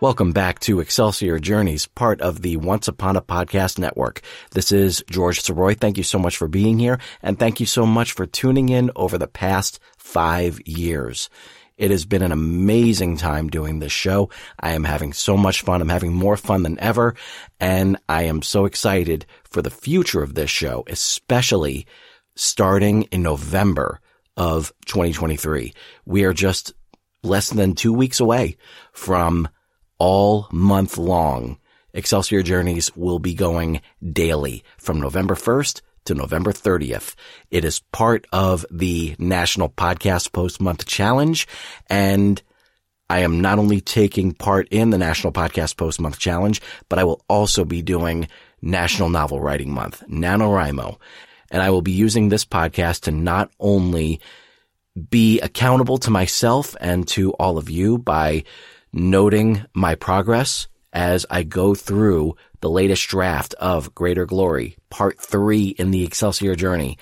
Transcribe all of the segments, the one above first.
Welcome back to Excelsior Journeys, part of the Once Upon a Podcast Network. This is George Sirois. Thank you so much for being here, and thank you so much for tuning in over the past five years. It has been an amazing time doing this show. I am having so much fun. I'm having more fun than ever, and I am so excited for the future of this show, especially starting in November of 2023. We are just less than two weeks away from all month long. Excelsior Journeys will be going daily from November 1st to November 30th. It is part of the National Podcast Post Month Challenge and I am not only taking part in the National Podcast Post Month Challenge, but I will also be doing National Novel Writing Month, NaNoWriMo. And I will be using this podcast to not only be accountable to myself and to all of you by noting my progress as I go through the latest draft of Greater Glory, part three in the Excelsior journey.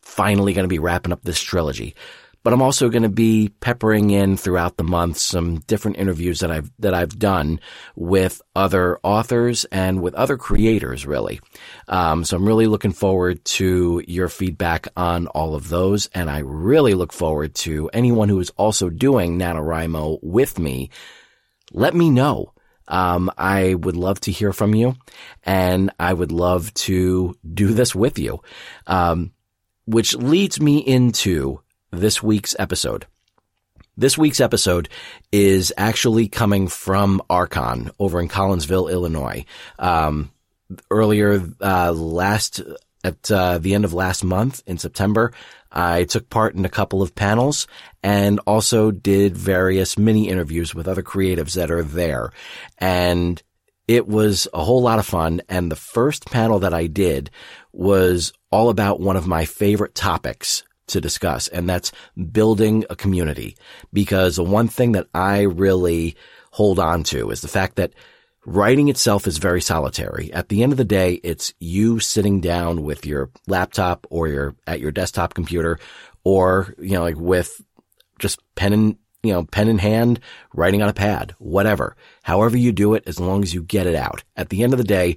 Finally going to be wrapping up this trilogy. But I'm also going to be peppering in throughout the month some different interviews that I've, that I've done with other authors and with other creators, really. Um, so I'm really looking forward to your feedback on all of those. And I really look forward to anyone who is also doing NaNoWriMo with me let me know. Um, I would love to hear from you and I would love to do this with you. Um, which leads me into this week's episode. This week's episode is actually coming from Archon over in Collinsville, Illinois. Um, earlier, uh, last, at, uh, the end of last month in September, I took part in a couple of panels and also did various mini interviews with other creatives that are there. And it was a whole lot of fun. And the first panel that I did was all about one of my favorite topics to discuss, and that's building a community. Because the one thing that I really hold on to is the fact that writing itself is very solitary. At the end of the day, it's you sitting down with your laptop or your at your desktop computer or, you know, like with just pen and, you know, pen in hand, writing on a pad, whatever. However you do it, as long as you get it out. At the end of the day,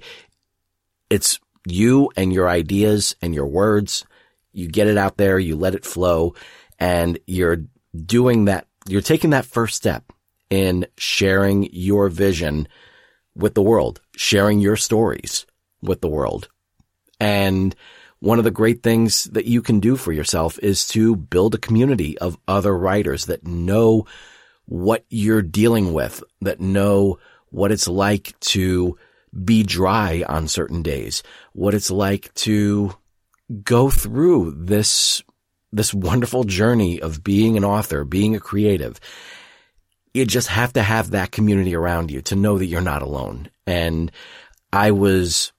it's you and your ideas and your words. You get it out there, you let it flow, and you're doing that, you're taking that first step in sharing your vision with the world, sharing your stories with the world. And one of the great things that you can do for yourself is to build a community of other writers that know what you're dealing with, that know what it's like to be dry on certain days, what it's like to go through this, this wonderful journey of being an author, being a creative you just have to have that community around you to know that you're not alone. And I was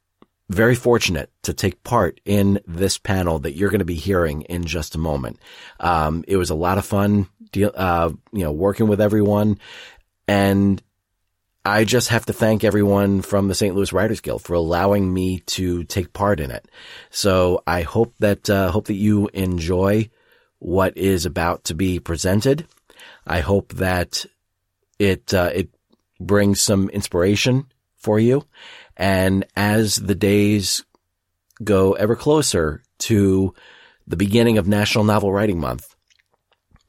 very fortunate to take part in this panel that you're going to be hearing in just a moment. Um, it was a lot of fun, deal, uh, you know, working with everyone. And I just have to thank everyone from the St. Louis Writers Guild for allowing me to take part in it. So I hope that, uh, hope that you enjoy what is about to be presented. I hope that it uh, it brings some inspiration for you. And as the days go ever closer to the beginning of National Novel Writing Month,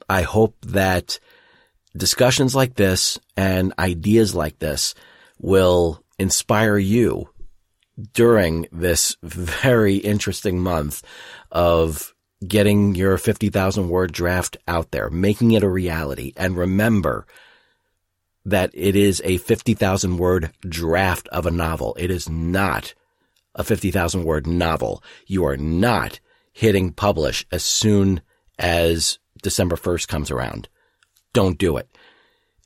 I hope that discussions like this and ideas like this will inspire you during this very interesting month of getting your 50,000 word draft out there, making it a reality. And remember, that it is a 50,000 word draft of a novel. It is not a 50,000 word novel. You are not hitting publish as soon as December 1st comes around. Don't do it.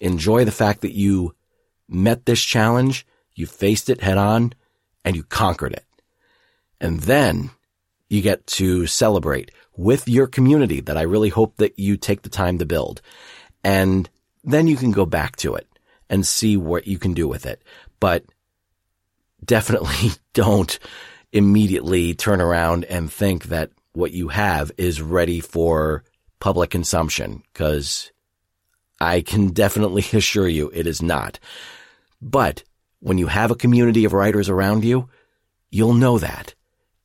Enjoy the fact that you met this challenge, you faced it head on, and you conquered it. And then you get to celebrate with your community that I really hope that you take the time to build. And then you can go back to it and see what you can do with it. But definitely don't immediately turn around and think that what you have is ready for public consumption because I can definitely assure you it is not. But when you have a community of writers around you, you'll know that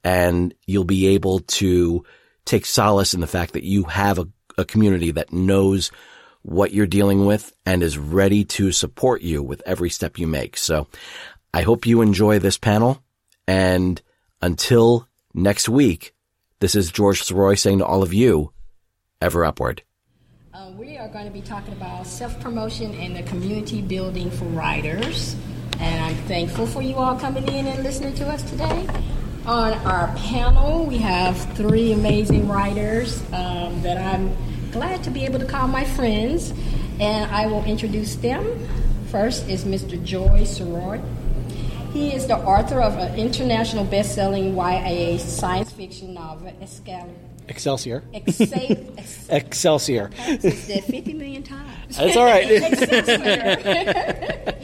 and you'll be able to take solace in the fact that you have a, a community that knows what you're dealing with and is ready to support you with every step you make. So I hope you enjoy this panel. And until next week, this is George Sirois saying to all of you, ever upward. Uh, we are going to be talking about self promotion and the community building for writers. And I'm thankful for you all coming in and listening to us today. On our panel, we have three amazing writers um, that I'm glad to be able to call my friends, and I will introduce them. First is Mr. Joy Sirois. He is the author of an international best-selling YA science fiction novel, Excelsior. Ex- Excelsior. said 50 million times. That's all right.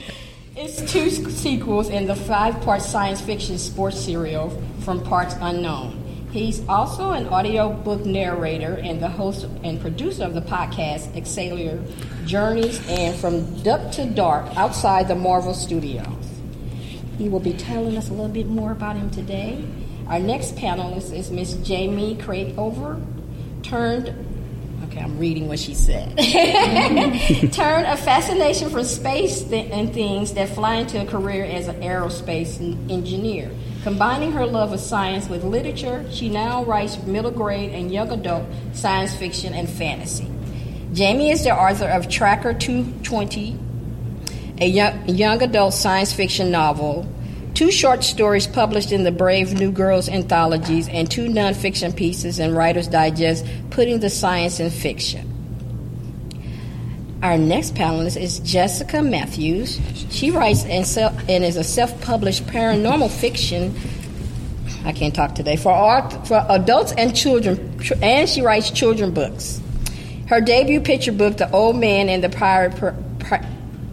it's two sequels in the five-part science fiction sports serial from Parts Unknown. He's also an audiobook narrator and the host and producer of the podcast Excelsior Journeys and From Dusk to Dark outside the Marvel Studios. He will be telling us a little bit more about him today. Our next panelist is Miss Jamie Krakover, turned Okay, I'm reading what she said. Turn a fascination for space th- and things that fly into a career as an aerospace engineer. Combining her love of science with literature, she now writes middle grade and young adult science fiction and fantasy. Jamie is the author of Tracker 220, a young, young adult science fiction novel, two short stories published in the Brave New Girls anthologies, and two nonfiction pieces in Writer's Digest, putting the science in fiction. Our next panelist is Jessica Mathews. She writes and, self, and is a self published paranormal fiction. I can't talk today for art, for adults and children, and she writes children books. Her debut picture book, The Old Man and the Pirate.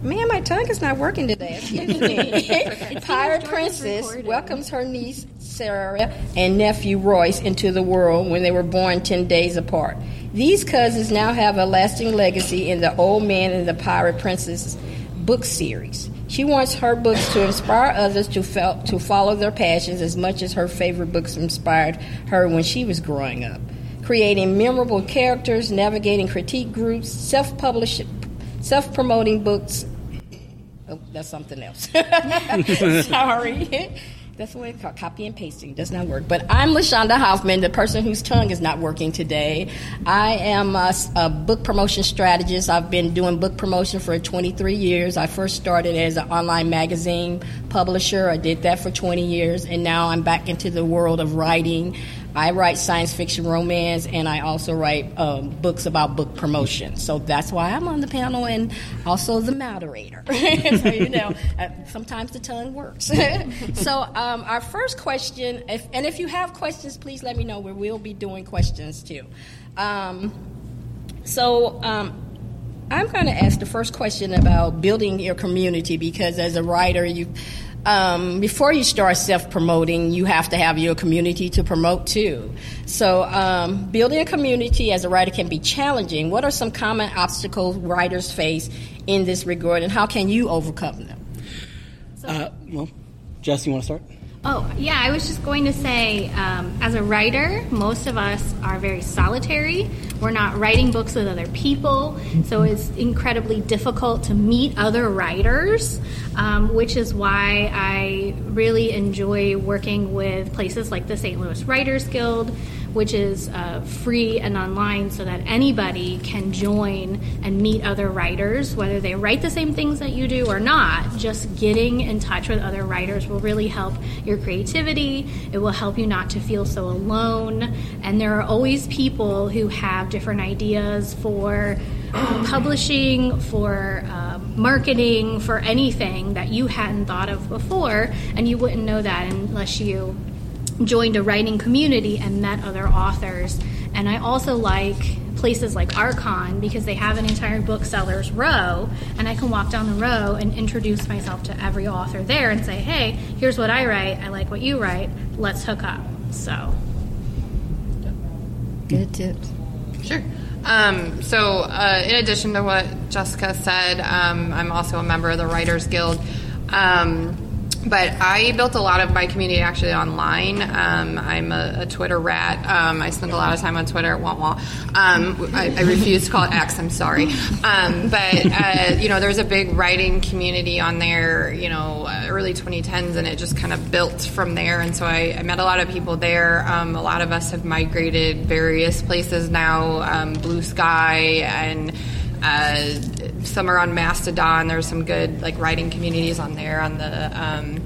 Man, my tongue is not working today. Pirate Princess welcomes her niece Sarah and nephew Royce into the world when they were born 10 days apart. These cousins now have a lasting legacy in the Old Man and the Pirate Princess book series. She wants her books to inspire others to, fel- to follow their passions as much as her favorite books inspired her when she was growing up. Creating memorable characters, navigating critique groups, self publishing, self promoting books. Oh, that's something else. Sorry. That's the what it's called. Copy and pasting does not work. But I'm LaShaunda Hoffman, the person whose tongue is not working today. I am a, a, book promotion strategist. I've been doing book promotion for 23 years. I first started as an online magazine publisher. I did that for 20 years, and now I'm back into the world of writing. I write science fiction romance, and I also write um, books about book promotion. So that's why I'm on the panel and also the moderator. so, you know, uh, sometimes the tongue works. so um, our first question, if, and if you have questions, please let me know. We will be doing questions too. Um, so um, I'm going to ask the first question about building your community because as a writer, you um, before you start self promoting, you have to have your community to promote too. So, um, building a community as a writer can be challenging. What are some common obstacles writers face in this regard, and how can you overcome them? Uh, well, Jess, you want to start? Oh, yeah, I was just going to say, um, as a writer, most of us are very solitary. We're not writing books with other people, so it's incredibly difficult to meet other writers, um, which is why I really enjoy working with places like the St. Louis Writers Guild, which is uh, free and online so that anybody can join and meet other writers, whether they write the same things that you do or not. Just getting in touch with other writers will really help your creativity. It will help you not to feel so alone. And there are always people who have different ideas for uh, publishing, for uh, marketing, for anything that you hadn't thought of before. And you wouldn't know that unless you joined a writing community and met other authors. And I also like places like Archon because they have an entire booksellers row, and I can walk down the row and introduce myself to every author there and say, "Hey, here's what I write. I like what you write. Let's hook up." So, good tips. Sure. Um, so, uh, in addition to what Jessica said, um, I'm also a member of the Writers Guild. Um, but I built a lot of my community actually online. Um, I'm a, a, Twitter rat. Um, I spend a lot of time on Twitter. Wah wah. Um, I, I, refuse to call it X. I'm sorry. Um, but uh, you know, there's a big writing community on there. You know, uh, early 2010s, and it just kind of built from there. And so I, I met a lot of people there. Um, a lot of us have migrated various places now. Um, Bluesky and. Uh, some are on Mastodon. There's some good like writing communities on there on the um,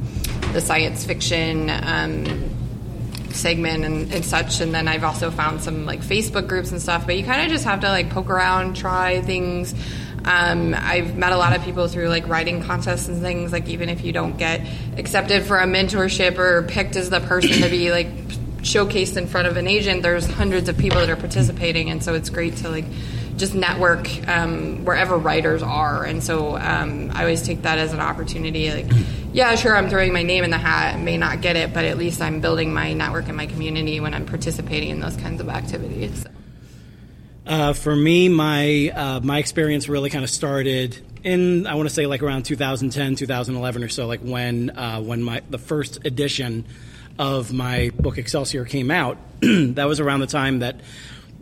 the science fiction um, segment and, and, such. And then I've also found some like Facebook groups and stuff. But you kind of just have to like poke around, try things. Um, I've met a lot of people through like writing contests and things. Like even if you don't get accepted for a mentorship or picked as the person to be like showcased in front of an agent, there's hundreds of people that are participating, and so it's great to like just network um, wherever writers are. And so um, I always take that as an opportunity. Like, yeah, sure, I'm throwing my name in the hat, may not get it, but at least I'm building my network and my community when I'm participating in those kinds of activities. Uh, for me, my uh, my experience really kind of started in I want to say like around 2010, 2011 or so, like when uh, when my the first edition of my book Excelsior came out. that was around the time that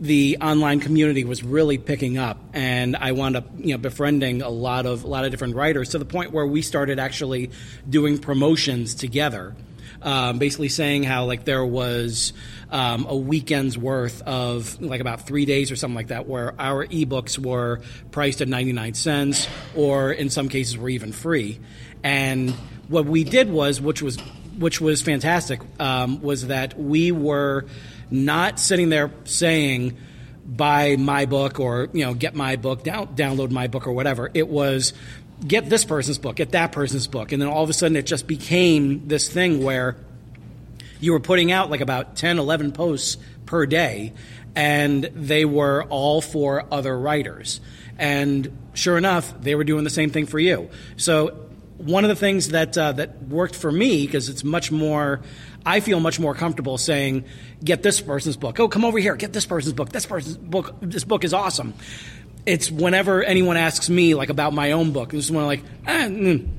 the online community was really picking up, and I wound up you know befriending a lot of a lot of different writers to the point where we started actually doing promotions together. Um, basically saying how like there was um, a weekend's worth of like about three days or something like that where our ebooks were priced at 99 cents or in some cases were even free and what we did was which was which was fantastic um, was that we were not sitting there saying buy my book or you know get my book down, download my book or whatever. It was get this person's book get that person's book. And then all of a sudden it just became this thing where you were putting out like about 10 11 posts per day and they were all for other writers. And sure enough they were doing the same thing for you. So one of the things that uh, that worked for me because it's much more I feel much more comfortable saying, get this person's book. Oh, come over here, get this person's book. This person's book, this book is awesome. It's whenever anyone asks me like about my own book, this is when I'm like, ah, mm,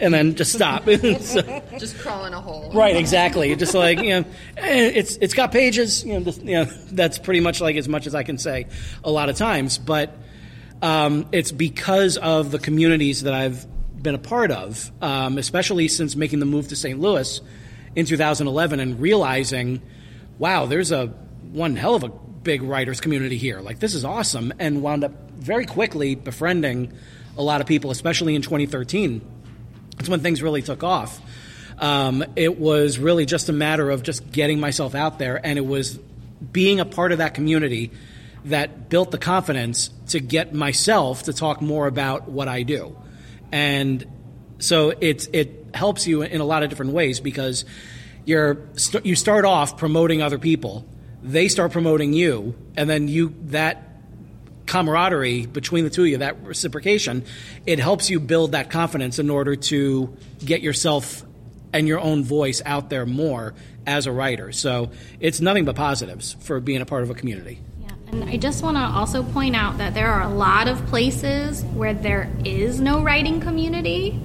and then just stop. so, just crawl in a hole. Right, exactly. Just like you know, eh, it's it's got pages. You know, just, you know, that's pretty much like as much as I can say a lot of times. But um, it's because of the communities that I've been a part of, um, especially since making the move to St. Louis in 2011 and realizing, wow, there's a one hell of a big writers community here. Like this is awesome, and wound up very quickly befriending a lot of people, especially in 2013. That's when things really took off. Um, it was really just a matter of just getting myself out there, and it was being a part of that community that built the confidence to get myself to talk more about what I do. And so it it helps you in a lot of different ways because you're you start off promoting other people, they start promoting you, and then you that camaraderie between the two of you, that reciprocation, it helps you build that confidence in order to get yourself and your own voice out there more as a writer. So it's nothing but positives for being a part of a community. Yeah, And I just want to also point out that there are a lot of places where there is no writing community.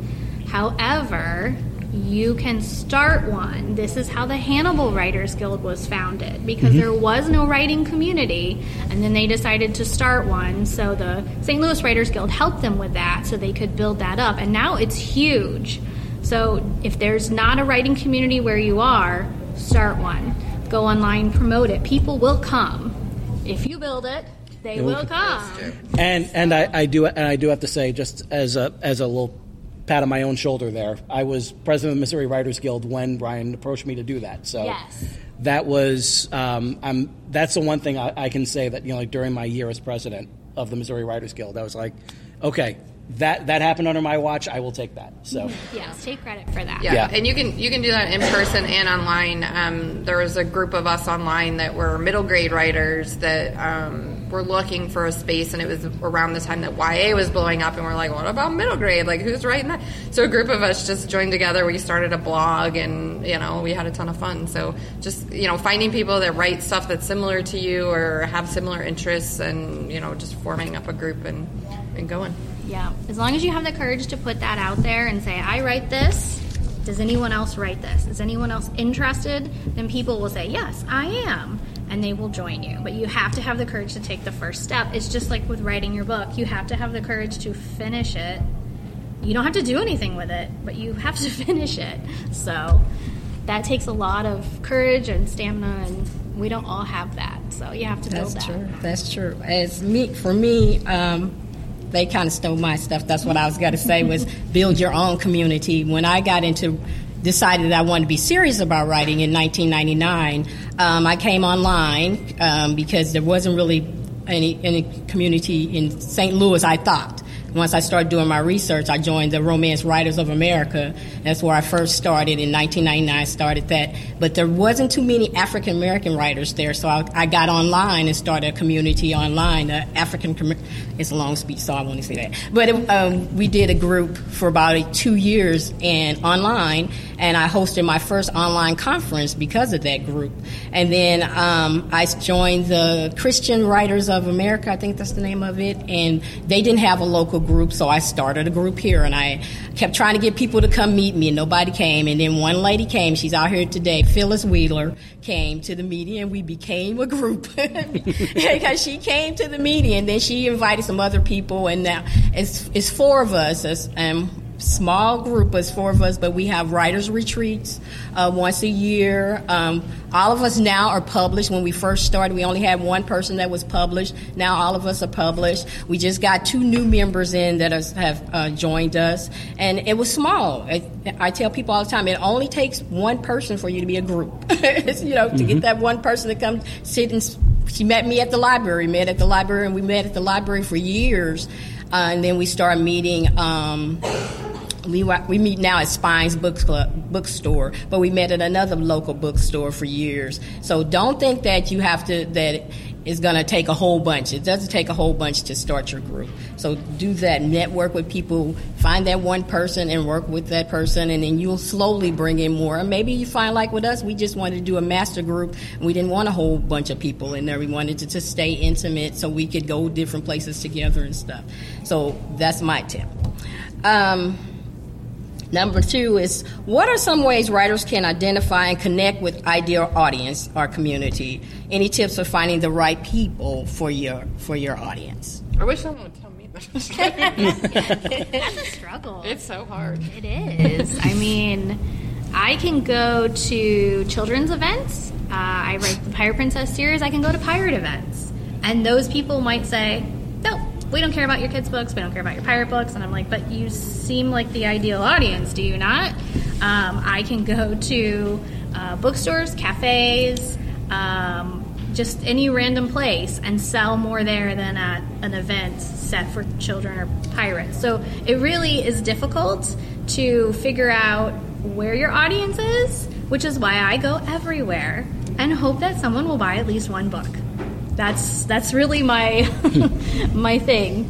However, you can start one. This is how the Hannibal Writers Guild was founded because mm-hmm. there was no writing community, and then they decided to start one. So the St. Louis Writers Guild helped them with that so they could build that up, and now it's huge. So if there's not a writing community where you are, start one. Go online, promote it. People will come if you build it, they will come. And and I, I do and I do have to say, just as a as a little pat on my own shoulder there. I was president of the Missouri Writers Guild when Brian approached me to do that. So Yes. that was um, I'm, that's the one thing I, I can say that you know like during my year as president of the Missouri Writers Guild, I was like, okay, that that happened under my watch. I will take that. So Yes, take credit for that. Yeah. Yeah. and you can you can do that in person and online. Um, there was a group of us online that were middle grade writers that um, were looking for a space, and it was around the time that YA was blowing up, and we're like, what about middle grade? Like, who's writing that? So a group of us just joined together. We started a blog, and you know, we had a ton of fun. So just you know, finding people that write stuff that's similar to you or have similar interests, and you know, just forming up a group and and going. Yeah, as long as you have the courage to put that out there and say, I write this. Does anyone else write this? Is anyone else interested? Then people will say, Yes, I am. And they will join you. But you have to have the courage to take the first step. It's just like with writing your book. You have to have the courage to finish it. You don't have to do anything with it, but you have to finish it. So that takes a lot of courage and stamina, and we don't all have that. So you have to build that. That's that. true. That's true. As me, for me, um, they kind of stole my stuff. That's what I was going to say was build your own community. When I got into decided I wanted to be serious about writing in 1999, um, I came online um, because there wasn't really any any community in St. Louis. I thought. Once I started doing my research, I joined the Romance Writers of America. That's where I first started in 1999. I started that, but there wasn't too many African American writers there, so I, I got online and started a community online. Uh, African, commu- it's a long speech, so I won't say that. But it, um, we did a group for about two years and online, and I hosted my first online conference because of that group. And then um, I joined the Christian Writers of America, I think that's the name of it, and they didn't have a local group, so I started a group here, and I kept trying to get people to come meet me, and nobody came. And then one lady came, she's out here today, Phyllis Wheeler, came to the meeting, and we became a group because she came to the meeting, and then she invited some other people, and now it's, it's four of us. Um, small group as four of us, but we have writers retreats uh, once a year. Um, all of us now are published. When we first started, we only had one person that was published. Now all of us are published. We just got two new members in that has, have uh, joined us, and it was small. I, I tell people all the time, it only takes one person for you to be a group. You know, to get that one person to come sit and. She met me at the library. Met at the library, and we met at the library for years. Uh, and then we started meeting. Um, we we meet now at Spine's Book Club bookstore, but we met at another local bookstore for years. So don't think that you have to that it's going to take a whole bunch. It doesn't take a whole bunch to start your group. So do that. Network with people. Find that one person and work with that person, and then you'll slowly bring in more. And maybe you find like with us, we just wanted to do a master group. And we didn't want a whole bunch of people in there. We wanted to just stay intimate so we could go different places together and stuff. So that's my tip. Um, Number two is what are some ways writers can identify and connect with ideal audience or community? Any tips for finding the right people for your for your audience? I wish someone would tell me that. That's a struggle. It's so hard. It is. I mean, I can go to children's events. Uh, I write the Pirate Princess series. I can go to pirate events. And those people might say, no, we don't care about your kids' books. We don't care about your pirate books. And I'm like, but you seem like the ideal audience, do you not? Um, I can go to uh, bookstores, cafes, um, just any random place and sell more there than at an event set for children or pirates. So it really is difficult to figure out where your audience is, which is why I go everywhere and hope that someone will buy at least one book. That's that's really my my thing.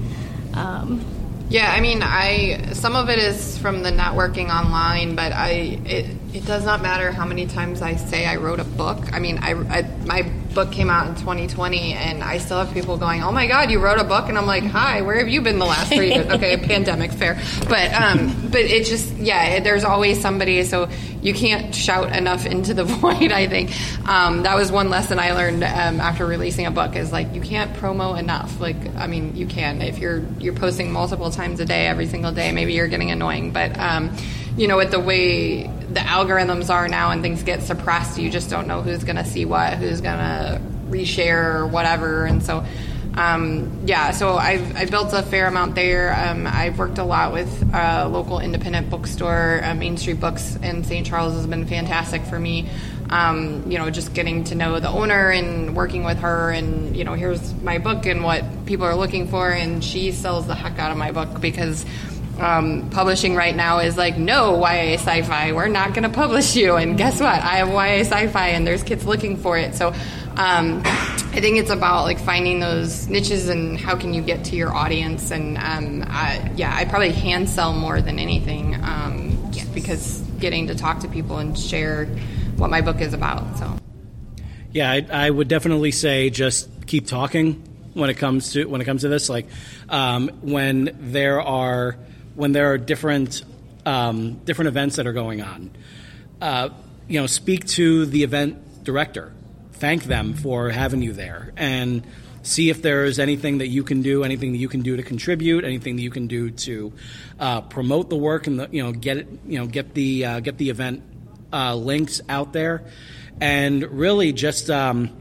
Um, Yeah, I mean, I some of it is from the networking online, but I it it does not matter how many times I say I wrote a book. I mean, I, I my book came out in 2020, and I still have people going, "Oh my God, you wrote a book!" And I'm like, "Hi, where have you been the last three years?" Okay, pandemic, fair, but um, but it just yeah, there's always somebody, so you can't shout enough into the void. I think um, that was one lesson I learned um, after releasing a book is like you can't promo enough. Like I mean, you can if you're you're posting multiple times a day, every single day. Maybe you're getting annoying, but um, you know, with the way the algorithms are now and things get suppressed, you just don't know who's going to see what, who's going to reshare or whatever, and so. Um, yeah, so I've I built a fair amount there. Um, I've worked a lot with a local independent bookstore, uh, Main Street Books in St. Charles has been fantastic for me. Um, you know, just getting to know the owner and working with her, and you know, here's my book and what people are looking for, and she sells the heck out of my book because um, publishing right now is like, no, YA sci fi, we're not going to publish you. And guess what? I have YA sci fi, and there's kids looking for it. So um, I think it's about like finding those niches and how can you get to your audience. And um, I, yeah, I probably hand sell more than anything um, yes. because getting to talk to people and share what my book is about. So, yeah, I, I would definitely say just keep talking when it comes to when it comes to this. Like um, when there are when there are different um, different events that are going on. Uh, you know, speak to the event director, thank them for having you there, and see if there's anything that you can do, anything that you can do to contribute, anything that you can do to uh, promote the work and the, you know get it, you know get the uh, get the event uh, links out there, and really just. Um,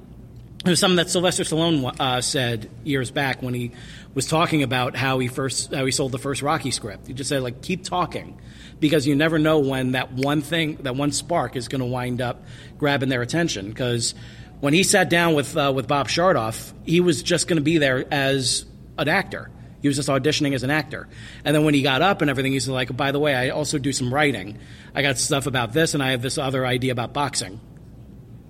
it was something that Sylvester Stallone uh, said years back when he was talking about how he first how he sold the first Rocky script. He just said like keep talking because you never know when that one thing that one spark is going to wind up grabbing their attention because when he sat down with uh, with Bob Chartoff, he was just going to be there as an actor. He was just auditioning as an actor. And then when he got up and everything, he's like, by the way, I also do some writing. I got stuff about this, and I have this other idea about boxing.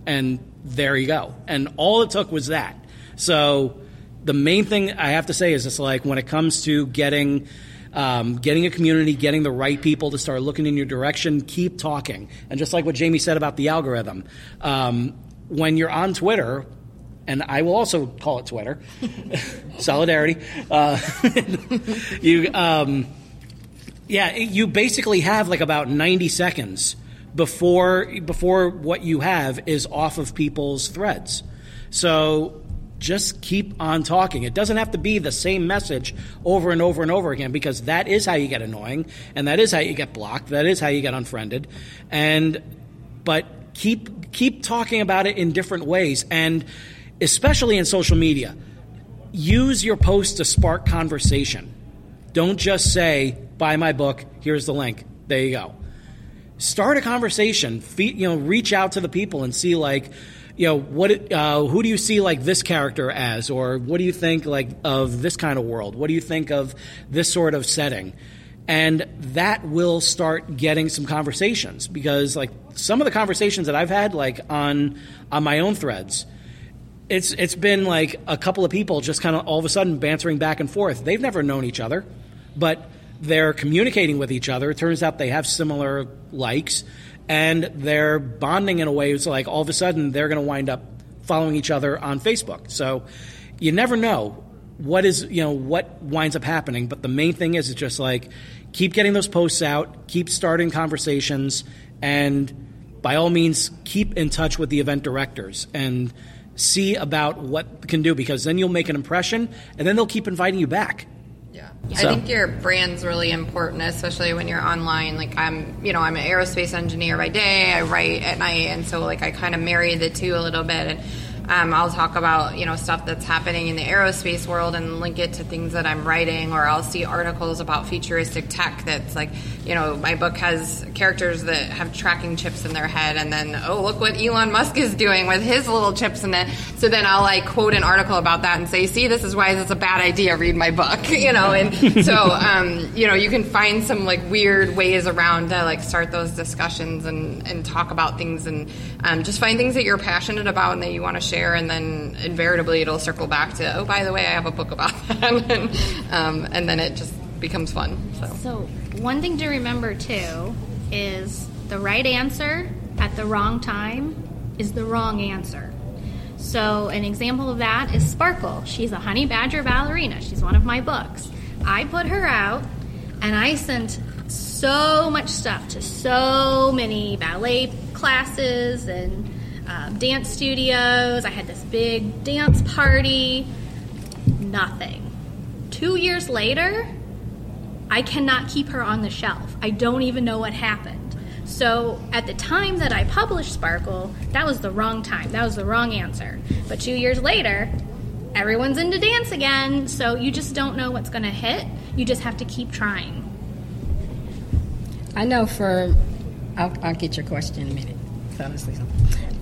And there you go. And all it took was that. So the main thing I have to say is it's like when it comes to getting um, getting a community, getting the right people to start looking in your direction, keep talking. And just like what Jamie said about the algorithm, um, when you're on Twitter, and I will also call it Twitter, solidarity. Uh, you, um, yeah, you basically have like about 90 seconds before before what you have is off of people's threads. So just keep on talking. It doesn't have to be the same message over and over and over again because that is how you get annoying and that is how you get blocked. That is how you get unfriended. And but keep keep talking about it in different ways and especially in social media. Use your post to spark conversation. Don't just say buy my book, here's the link. There you go. Start a conversation. you know, reach out to the people and see like you know what uh, who do you see like this character as or what do you think like of this kind of world what do you think of this sort of setting and that will start getting some conversations because like some of the conversations that I've had like on on my own threads it's it's been like a couple of people just kind of all of a sudden bantering back and forth. They've never known each other but they're communicating with each other. It turns out they have similar likes and they're bonding in a way it's like all of a sudden they're going to wind up following each other on Facebook. So you never know what is you know what winds up happening, but the main thing is it's just like keep getting those posts out, keep starting conversations, and by all means keep in touch with the event directors and see about what can do because then you'll make an impression and then they'll keep inviting you back. So. I think your brand's really important, especially when you're online. Like I'm, you know, I'm an aerospace engineer by day. I write at night, and so like I kind of marry the two a little bit. And um, I'll talk about you know stuff that's happening in the aerospace world and link it to things that I'm writing, or I'll see articles about futuristic tech that's like you know my book has characters that have tracking chips in their head, and then oh look what Elon Musk is doing with his little chips in it. So then I'll like quote an article about that and say, see, this is why this is a bad idea. Read my book, you know. And so um, you know you can find some like weird ways around to like start those discussions and and talk about things and um, just find things that you're passionate about and that you want to share, and then invariably it'll circle back to, oh, by the way, I have a book about that, and, um, and then it just becomes fun. So. so, one thing to remember too is the right answer at the wrong time is the wrong answer. So, an example of that is Sparkle. She's a honey badger ballerina. She's one of my books. I put her out and I sent so much stuff to so many ballet classes and um, dance studios. I had this big dance party. Nothing. Two years later, I cannot keep her on the shelf. I don't even know what happened. So at the time that I published Sparkle, that was the wrong time. That was the wrong answer. But two years later, everyone's into dance again. So you just don't know what's going to hit. You just have to keep trying. I know for, I'll, I'll get your question in a minute. Honestly,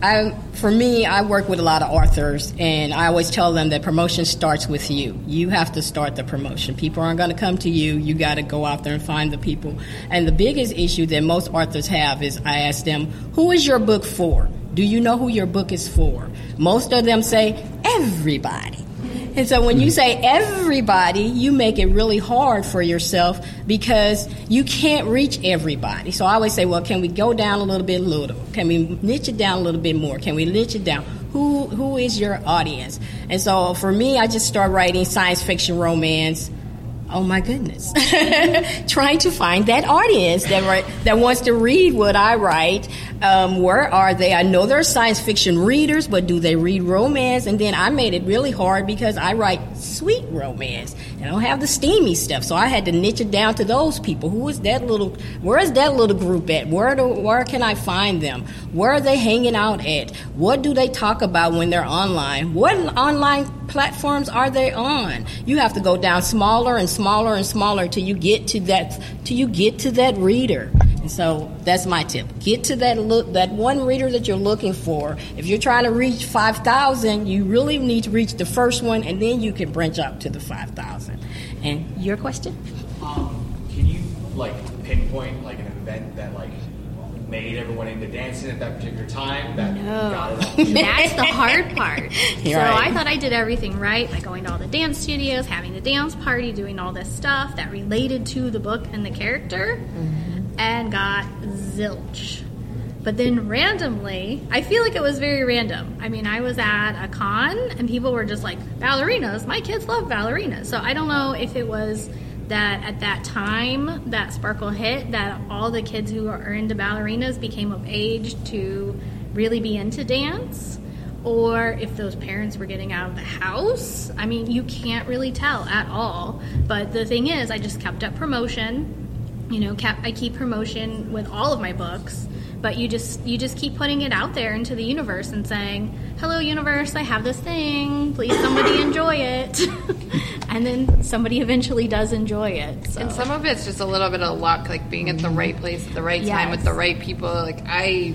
I, for me, I work with a lot of authors, and I always tell them that promotion starts with you. You have to start the promotion. People aren't going to come to you. You got to go out there and find the people. And the biggest issue that most authors have is I ask them, "Who is your book for? Do you know who your book is for?" Most of them say, "Everybody." And so when you mm-hmm. say everybody, you make it really hard for yourself because you can't reach everybody. So I always say, well, can we go down a little bit little? Can we niche it down a little bit more? Can we niche it down? Who who is your audience? And so for me, I just start writing science fiction romance. Oh my goodness. Trying to find that audience that that wants to read what I write. Um, where are they? I know they're science fiction readers, but do they read romance? And then I made it really hard because I write sweet romance. I don't have the steamy stuff, so I had to niche it down to those people. Who is that little? Where is that little group at? Where do, where can I find them? Where are they hanging out at? What do they talk about when they're online? What online platforms are they on? You have to go down smaller and smaller and smaller till you get to that till you get to that reader. And so that's my tip. Get to that look that one reader that you're looking for. If you're trying to reach 5,000, you really need to reach the first one and then you can branch out to the 5,000. And your question? Um, can you like pinpoint like an event that like made everyone into dancing at that particular time that no. got it? That's the hard part. so right. I thought I did everything right by going to all the dance studios, having the dance party, doing all this stuff that related to the book and the character. Mm-hmm and got zilch. But then randomly, I feel like it was very random. I mean, I was at a con and people were just like, ballerinas, my kids love ballerinas. So I don't know if it was that at that time that Sparkle hit, that all the kids who are into ballerinas became of age to really be into dance, or if those parents were getting out of the house. I mean, you can't really tell at all. But the thing is, I just kept up promotion you know i keep promotion with all of my books but you just you just keep putting it out there into the universe and saying hello universe i have this thing please somebody enjoy it and then somebody eventually does enjoy it so. and some of it's just a little bit of luck like being at the right place at the right yes. time with the right people like i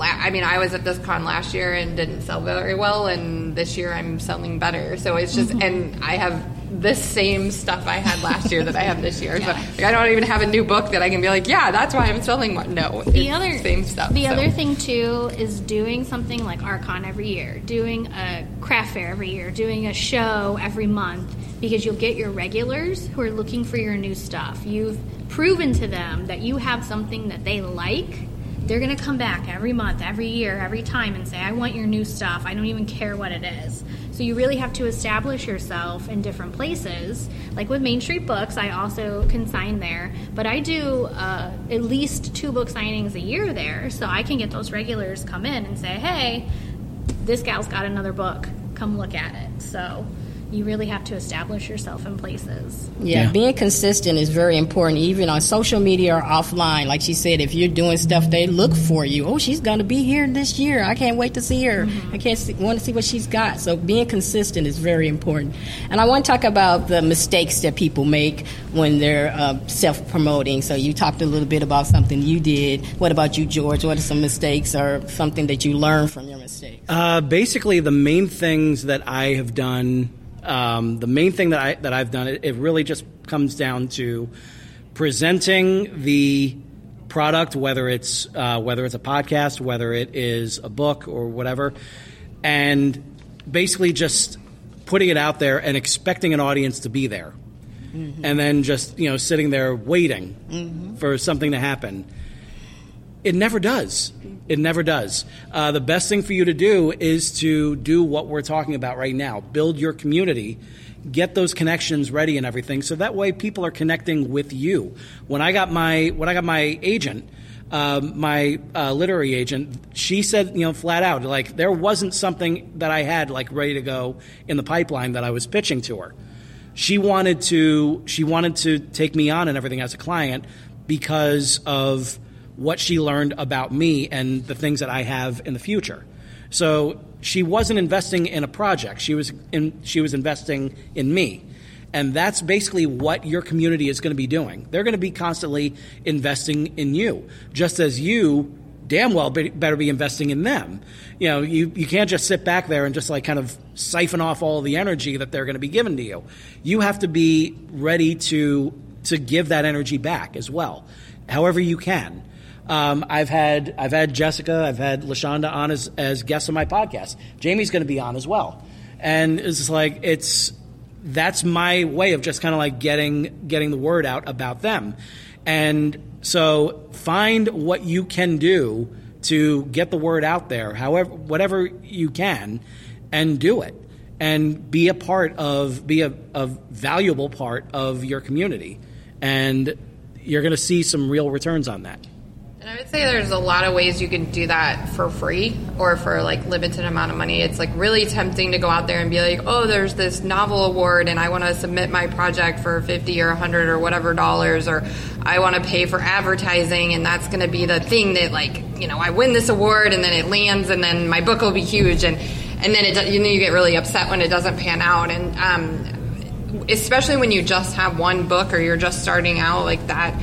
I mean, I was at this con last year and didn't sell very well, and this year I'm selling better. So it's just, mm-hmm. and I have the same stuff I had last year that I have this year. yeah. So like, I don't even have a new book that I can be like, yeah, that's why I'm selling one. No, the other same stuff. The so. other thing too is doing something like Archon every year, doing a craft fair every year, doing a show every month, because you'll get your regulars who are looking for your new stuff. You've proven to them that you have something that they like they're going to come back every month, every year, every time and say, I want your new stuff. I don't even care what it is. So you really have to establish yourself in different places. Like with Main Street Books, I also consign there, but I do uh, at least two book signings a year there. So I can get those regulars come in and say, hey, this gal's got another book. Come look at it. So you really have to establish yourself in places. Yeah, yeah, being consistent is very important, even on social media or offline. Like she said, if you're doing stuff, they look for you. Oh, she's going to be here this year. I can't wait to see her. Mm-hmm. I can't see, want to see what she's got. So being consistent is very important. And I want to talk about the mistakes that people make when they're uh, self promoting. So you talked a little bit about something you did. What about you, George? What are some mistakes or something that you learned from your mistakes? Uh, basically, the main things that I have done um, the main thing that I that I've done it, it really just comes down to presenting the product, whether it's uh, whether it's a podcast, whether it is a book or whatever, and basically just putting it out there and expecting an audience to be there, mm-hmm. and then just you know sitting there waiting mm-hmm. for something to happen. It never does. It never does. Uh, the best thing for you to do is to do what we're talking about right now build your community, get those connections ready and everything, so that way people are connecting with you. When I got my, when I got my agent, um, my uh, literary agent, she said, you know, flat out, like there wasn't something that I had like ready to go in the pipeline that I was pitching to her. She wanted to, she wanted to take me on and everything as a client because of what she learned about me and the things that I have in the future. So she wasn't investing in a project. She was in, she was investing in me. And that's basically what your community is going to be doing. They're going to be constantly investing in you, just as you damn well be, better be investing in them. You know, you, you can't just sit back there and just like kind of siphon off all the energy that they're going to be giving to you. You have to be ready to to give that energy back as well, however you can. Um, I've had I've had Jessica, I've had LaShaunda on as, as guests on my podcast. Jamie's going to be on as well, and it's like it's that's my way of just kind of like getting getting the word out about them. And so find what you can do to get the word out there, however whatever you can, and do it. And be a part of be a, a valuable part of your community. And you're going to see some real returns on that. And I would say there's a lot of ways you can do that for free or for like limited amount of money. It's like really tempting to go out there and be like, oh, there's this novel award and I want to submit my project for 50 or 100 or whatever dollars, or I want to pay for advertising and that's going to be the thing that like, you know, I win this award and then it lands and then my book will be huge. And, and then it, you know, you get really upset when it doesn't pan out. And, um, especially when you just have one book or you're just starting out like that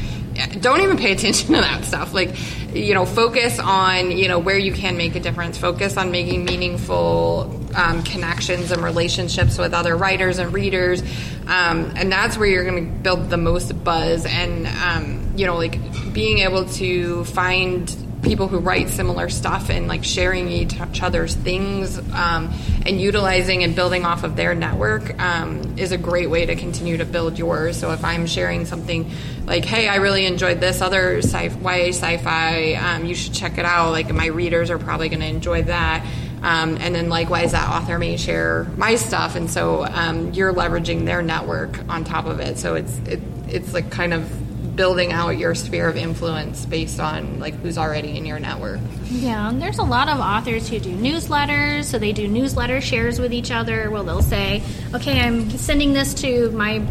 don't even pay attention to that stuff. Like, you know, focus on, you know, where you can make a difference. Focus on making meaningful um, connections and relationships with other writers and readers. Um, and that's where you're going to build the most buzz and, um, you know, like being able to find people who write similar stuff and like sharing each other's things um, and utilizing and building off of their network um, is a great way to continue to build yours. So if I'm sharing something like, hey, I really enjoyed this other sci- YA sci-fi, um, you should check it out. Like my readers are probably going to enjoy that. Um, and then likewise, that author may share my stuff, and so um, you're leveraging their network on top of it. So it's it, it's like kind of building out your sphere of influence based on like who's already in your network. Yeah, and there's a lot of authors who do newsletters, so they do newsletter shares with each other. Well, they'll say, "Okay, I'm sending this to my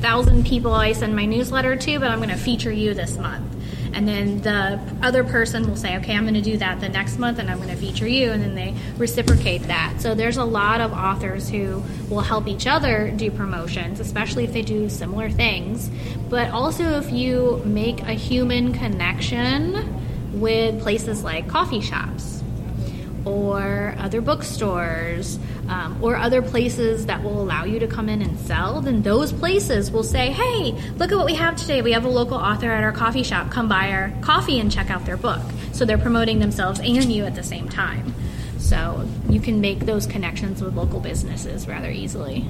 thousand people I send my newsletter to, but I'm going to feature you this month." And then the other person will say okay i'm going to do that the next month and i'm going to feature you and then they reciprocate that. So there's a lot of authors who will help each other do promotions especially if they do similar things. But also if you make a human connection with places like coffee shops or other bookstores um, or other places that will allow you to come in and sell, then those places will say, hey, look at what we have today. We have a local author at our coffee shop. Come buy our coffee and check out their book. So they're promoting themselves and you at the same time. So you can make those connections with local businesses rather easily.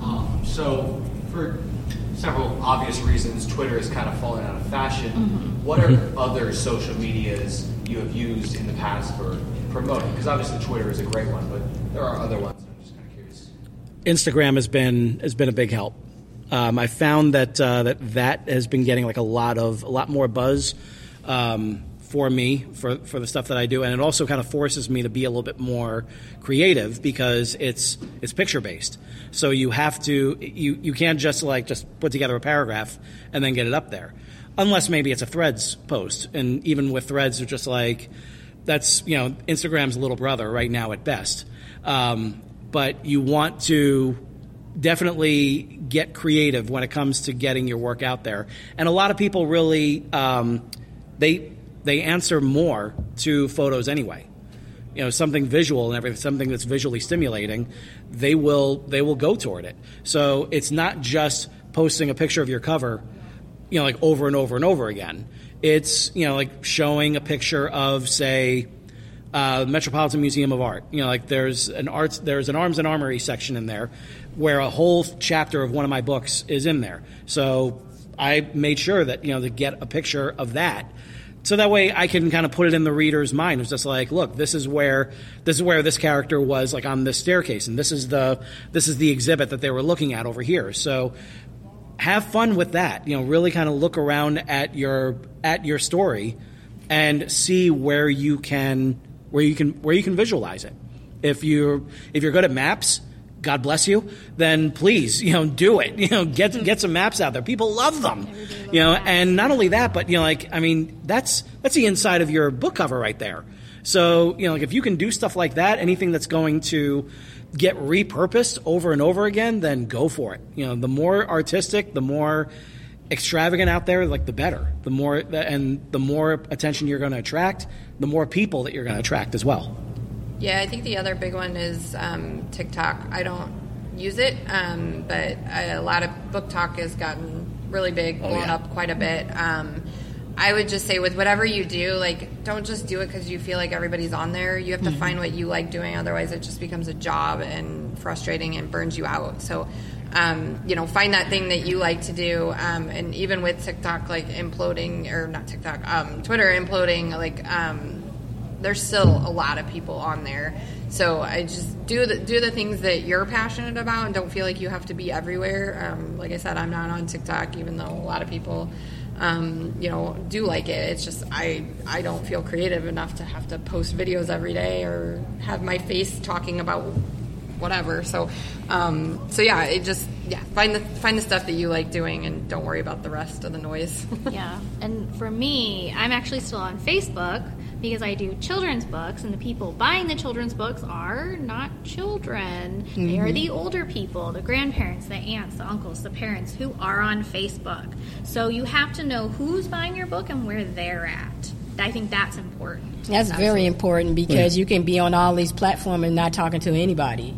Um, so, for several obvious reasons, Twitter has kind of fallen out of fashion. Mm-hmm. What are other social medias you have used in the past for promoting? Because obviously Twitter is a great one, but there are other ones. I'm just kind of curious. Instagram has been has been a big help. Um, I found that uh, that that has been getting like a lot of a lot more buzz um, for me for for the stuff that I do, and it also kind of forces me to be a little bit more creative because it's it's picture based. So you have to you you can't just like just put together a paragraph and then get it up there, unless maybe it's a Threads post, and even with Threads, they're just like that's you know Instagram's little brother right now at best. Um, but you want to definitely get creative when it comes to getting your work out there. And a lot of people really um, they they answer more to photos anyway. You know, something visual and everything, something that's visually stimulating, they will they will go toward it. So it's not just posting a picture of your cover, you know, like over and over and over again. It's you know like showing a picture of say uh, Metropolitan Museum of Art. You know, like there's an arts, there's an arms and armory section in there, where a whole chapter of one of my books is in there. So I made sure that you know to get a picture of that, so that way I can kind of put it in the reader's mind. It's just like, look, this is where this is where this character was, like on this staircase, and this is the this is the exhibit that they were looking at over here. So have fun with that. You know, really kind of look around at your at your story and see where you can where you can where you can visualize it. If you're if you're good at maps, God bless you, then please, you know, do it. You know, get get some maps out there. People love them. You know, and not only that, but you know, like I mean, that's that's the inside of your book cover right there. So, you know, like if you can do stuff like that, anything that's going to get repurposed over and over again, then go for it. You know, the more artistic, the more extravagant out there, like the better. The more and the more attention you're going to attract, the more people that you're going to attract as well. Yeah, I think the other big one is um, TikTok. I don't use it, um, but a lot of BookTok has gotten really big, blown oh, yeah. up quite a bit. Um, I would just say with whatever you do, like don't just do it because you feel like everybody's on there. You have to mm-hmm. find what you like doing. Otherwise, it just becomes a job and frustrating and burns you out. So, um, you know, find that thing that you like to do. Um, and even with TikTok, like imploding or not TikTok, um, Twitter imploding, like um, there's still a lot of people on there. So I just do the do the things that you're passionate about, and don't feel like you have to be everywhere. Um, like I said, I'm not on TikTok, even though a lot of people um, you know, do like it. It's just I I don't feel creative enough to have to post videos every day or have my face talking about whatever. So um, so yeah, it just yeah find the find the stuff that you like doing and don't worry about the rest of the noise. yeah, and for me, I'm actually still on Facebook because I do children's books, and the people buying the children's books are not children. Mm-hmm. They are mm-hmm. the older people, the grandparents, the aunts, the uncles, the parents who are on Facebook. So you have to know who's buying your book and where they're at. I think that's important. That's Absolutely. very important because yeah. you can be on all these platforms and not talking to anybody.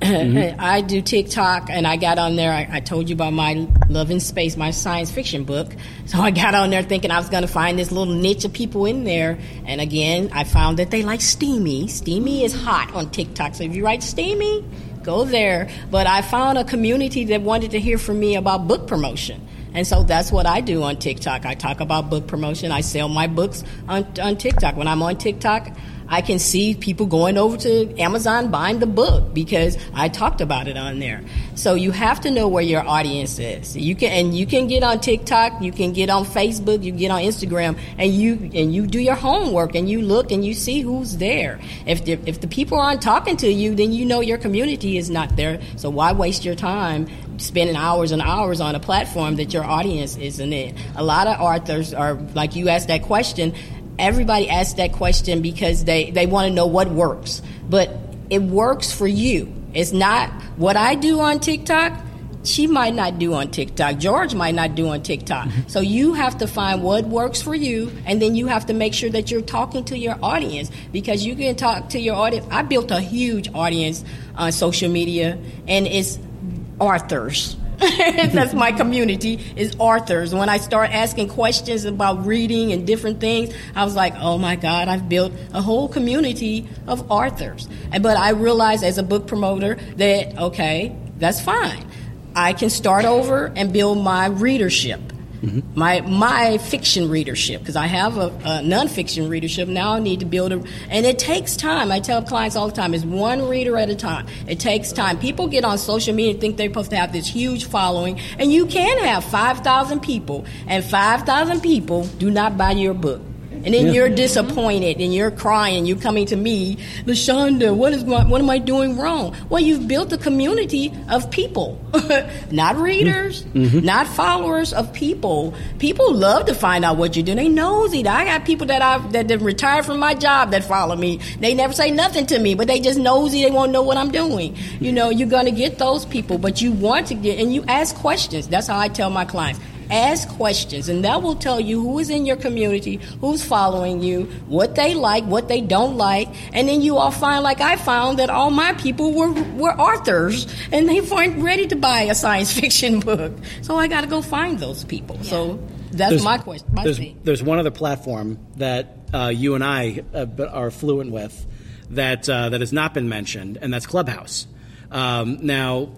Mm-hmm. I do TikTok, and I got on there. I, I, told you about my Love in Space, my science fiction book. So I got on there thinking I was going to find this little niche of people in there. And again, I found that they like steamy. Steamy is hot on TikTok. So if you write steamy, go there. But I found a community that wanted to hear from me about book promotion. And so that's what I do on TikTok. I talk about book promotion. I sell my books on, on TikTok. When I'm on TikTok, I can see people going over to Amazon buying the book because I talked about it on there. So you have to know where your audience is. You can and you can get on TikTok, you can get on Facebook, you get on Instagram, and you and you do your homework and you look and you see who's there. If the, if the people aren't talking to you, then you know your community is not there. So why waste your time spending hours and hours on a platform that your audience isn't in? A lot of authors are like you asked that question everybody asks that question because they, they want to know what works. But it works for you. It's not what I do on TikTok. She might not do on TikTok. George might not do on TikTok. Mm-hmm. So you have to find what works for you, and then you have to make sure that you're talking to your audience because you can talk to your audience. I built a huge audience on social media, and it's authors that's my community is authors. When I start asking questions about reading and different things, I was like, oh my God, I've built a whole community of authors. But I realized as a book promoter that, okay, that's fine. I can start over and build my readership. Mm-hmm. My my fiction readership because I have a, a nonfiction readership now. I need to build a, and it takes time. I tell clients all the time: it's one reader at a time. It takes time. People get on social media and think they're supposed to have this huge following, and you can have five thousand people, and five thousand people do not buy your book. And then yeah. you're disappointed and you're crying. You're coming to me, LaShaunda, what is my, what am I doing wrong? Well, you've built a community of people, not readers, mm-hmm. not followers of people. People love to find out what you do. They nosy. I got people that I've that have retired from my job that follow me. They never say nothing to me, but they just nosy. They want to know what I'm doing. You know, you're going to get those people, but you want to get and you ask questions. That's how I tell my clients Ask questions, and that will tell you who is in your community, who's following you, what they like, what they don't like, and then you all find, like I found, that all my people were were authors, and they weren't ready to buy a science fiction book. So I got to go find those people. Yeah. So that's there's, my question. My there's, there's, one other platform that uh, you and I uh, are fluent with that uh, that has not been mentioned, and that's Clubhouse. Um, now,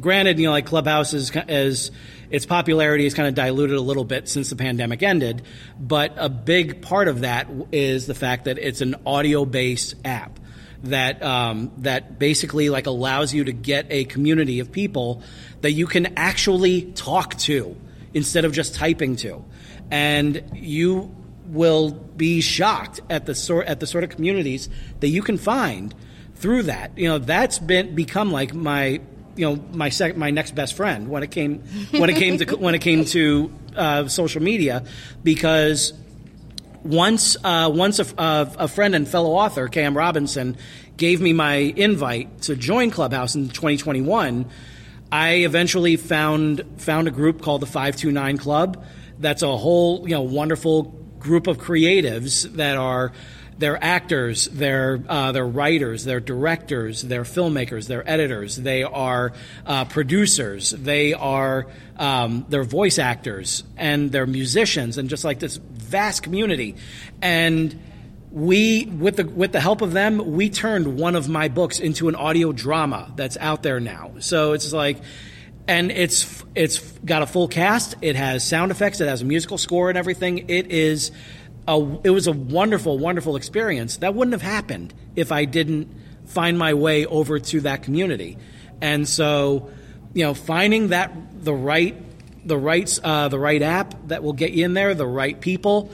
granted, you know, like Clubhouse is, is its popularity has kind of diluted a little bit since the pandemic ended, but a big part of that is the fact that it's an audio-based app that um, that basically like allows you to get a community of people that you can actually talk to instead of just typing to, and you will be shocked at the sort at the sort of communities that you can find through that. You know, that's been become like my you know my sec- my next best friend when it came when it came to when it came to uh, social media because once uh, once a, a, a, friend and fellow author Cam Robinson gave me my invite to join Clubhouse in 2021, I eventually found found a group called the 529 Club. That's a whole you know wonderful group of creatives that are they're actors, they're uh, they're writers, they're directors, they're filmmakers, they're editors, they are uh, producers, they are um, they're voice actors, and they're musicians, and just like this vast community, and we with the with the help of them, we turned one of my books into an audio drama that's out there now. So it's like and it's it's got a full cast. It has sound effects. It has a musical score and everything. It is a, it was a wonderful, wonderful experience. That wouldn't have happened if I didn't find my way over to that community. And so, you know, finding that the right, the right, uh, the right app that will get you in there, the right people,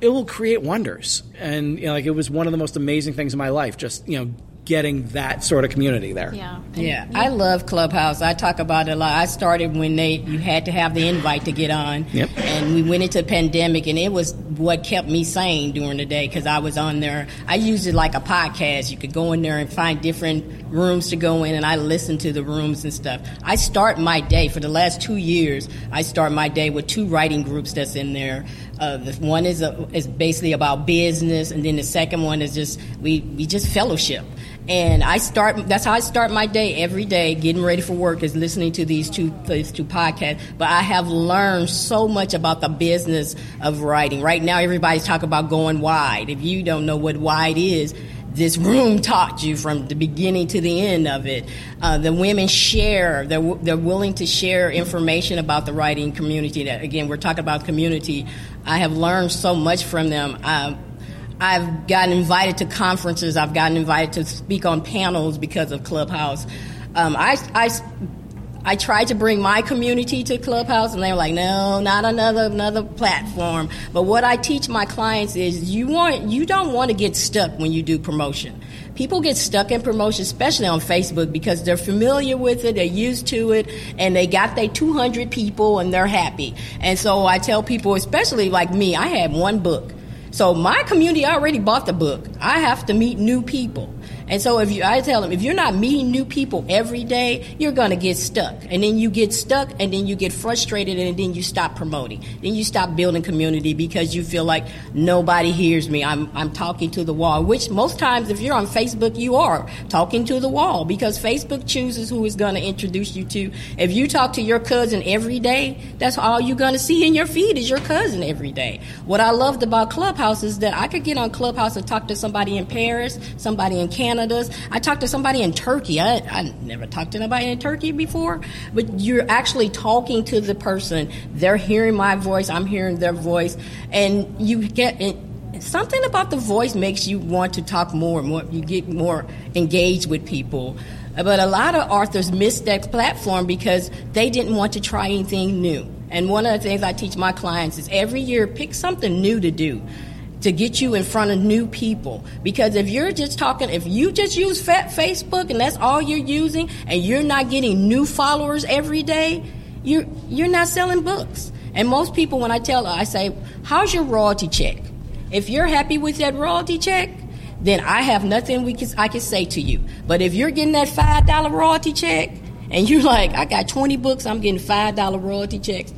it will create wonders. And you know, like it was one of the most amazing things in my life. Just you know, getting that sort of community there. Yeah. Yeah. I love Clubhouse. I talk about it a lot. I started when they you had to have the invite to get on. Yep. And we went into a pandemic and it was what kept me sane during the day because I was on there. I used it like a podcast. You could go in there and find different rooms to go in and I listen to the rooms and stuff. I start my day for the last two years. I start my day with two writing groups that's in there. Uh, the one is a, is basically about business, and then the second one is just we we just fellowship. And I start. That's how I start my day every day. Getting ready for work is listening to these two these two podcasts. But I have learned so much about the business of writing. Right now, everybody's talking about going wide. If you don't know what wide is, this room taught you from the beginning to the end of it. Uh, the women share; they're they're willing to share information about the writing community. That again, we're talking about community. I have learned so much from them. Um, I've gotten invited to conferences. I've gotten invited to speak on panels because of Clubhouse. Um, I, I, I tried to bring my community to Clubhouse, and they were like, "No, not another another platform." But what I teach my clients is, you want you don't want to get stuck when you do promotion. People get stuck in promotion, especially on Facebook, because they're familiar with it, they're used to it, and they got their 200 people, and they're happy. And so I tell people, especially like me, I had one book. So my community already bought the book. I have to meet new people. And so if you, I tell them, if you're not meeting new people every day, you're going to get stuck. And then you get stuck and then you get frustrated and then you stop promoting. Then you stop building community because you feel like nobody hears me. I'm, I'm talking to the wall, which most times if you're on Facebook, you are talking to the wall because Facebook chooses who is going to introduce you to. If you talk to your cousin every day, that's all you're going to see in your feed is your cousin every day. What I loved about Clubhouse is that I could get on Clubhouse and talk to somebody in Paris, somebody in Canada, Canada's. I talked to somebody in Turkey. I, I never talked to anybody in Turkey before, but you're actually talking to the person. They're hearing my voice. I'm hearing their voice, and you get something about the voice makes you want to talk more. And more, you get more engaged with people. But a lot of authors miss that platform because they didn't want to try anything new. And one of the things I teach my clients is every year pick something new to do to get you in front of new people. Because if you're just talking, if you just use Facebook and that's all you're using, and you're not getting new followers every day, you're you're not selling books. And most people, when I tell, them, I say, "How's your royalty check?" If you're happy with that royalty check, then I have nothing we can I can say to you. But if you're getting that five dollar royalty check, and you're like, "I got 20 books, I'm getting five dollar royalty checks,"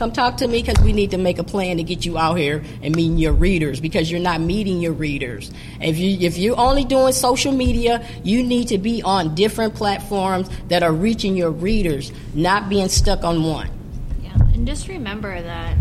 Come talk to me because we need to make a plan to get you out here and meeting your readers because you're not meeting your readers. If you if you're only doing social media, you need to be on different platforms that are reaching your readers, not being stuck on one. Yeah, and just remember that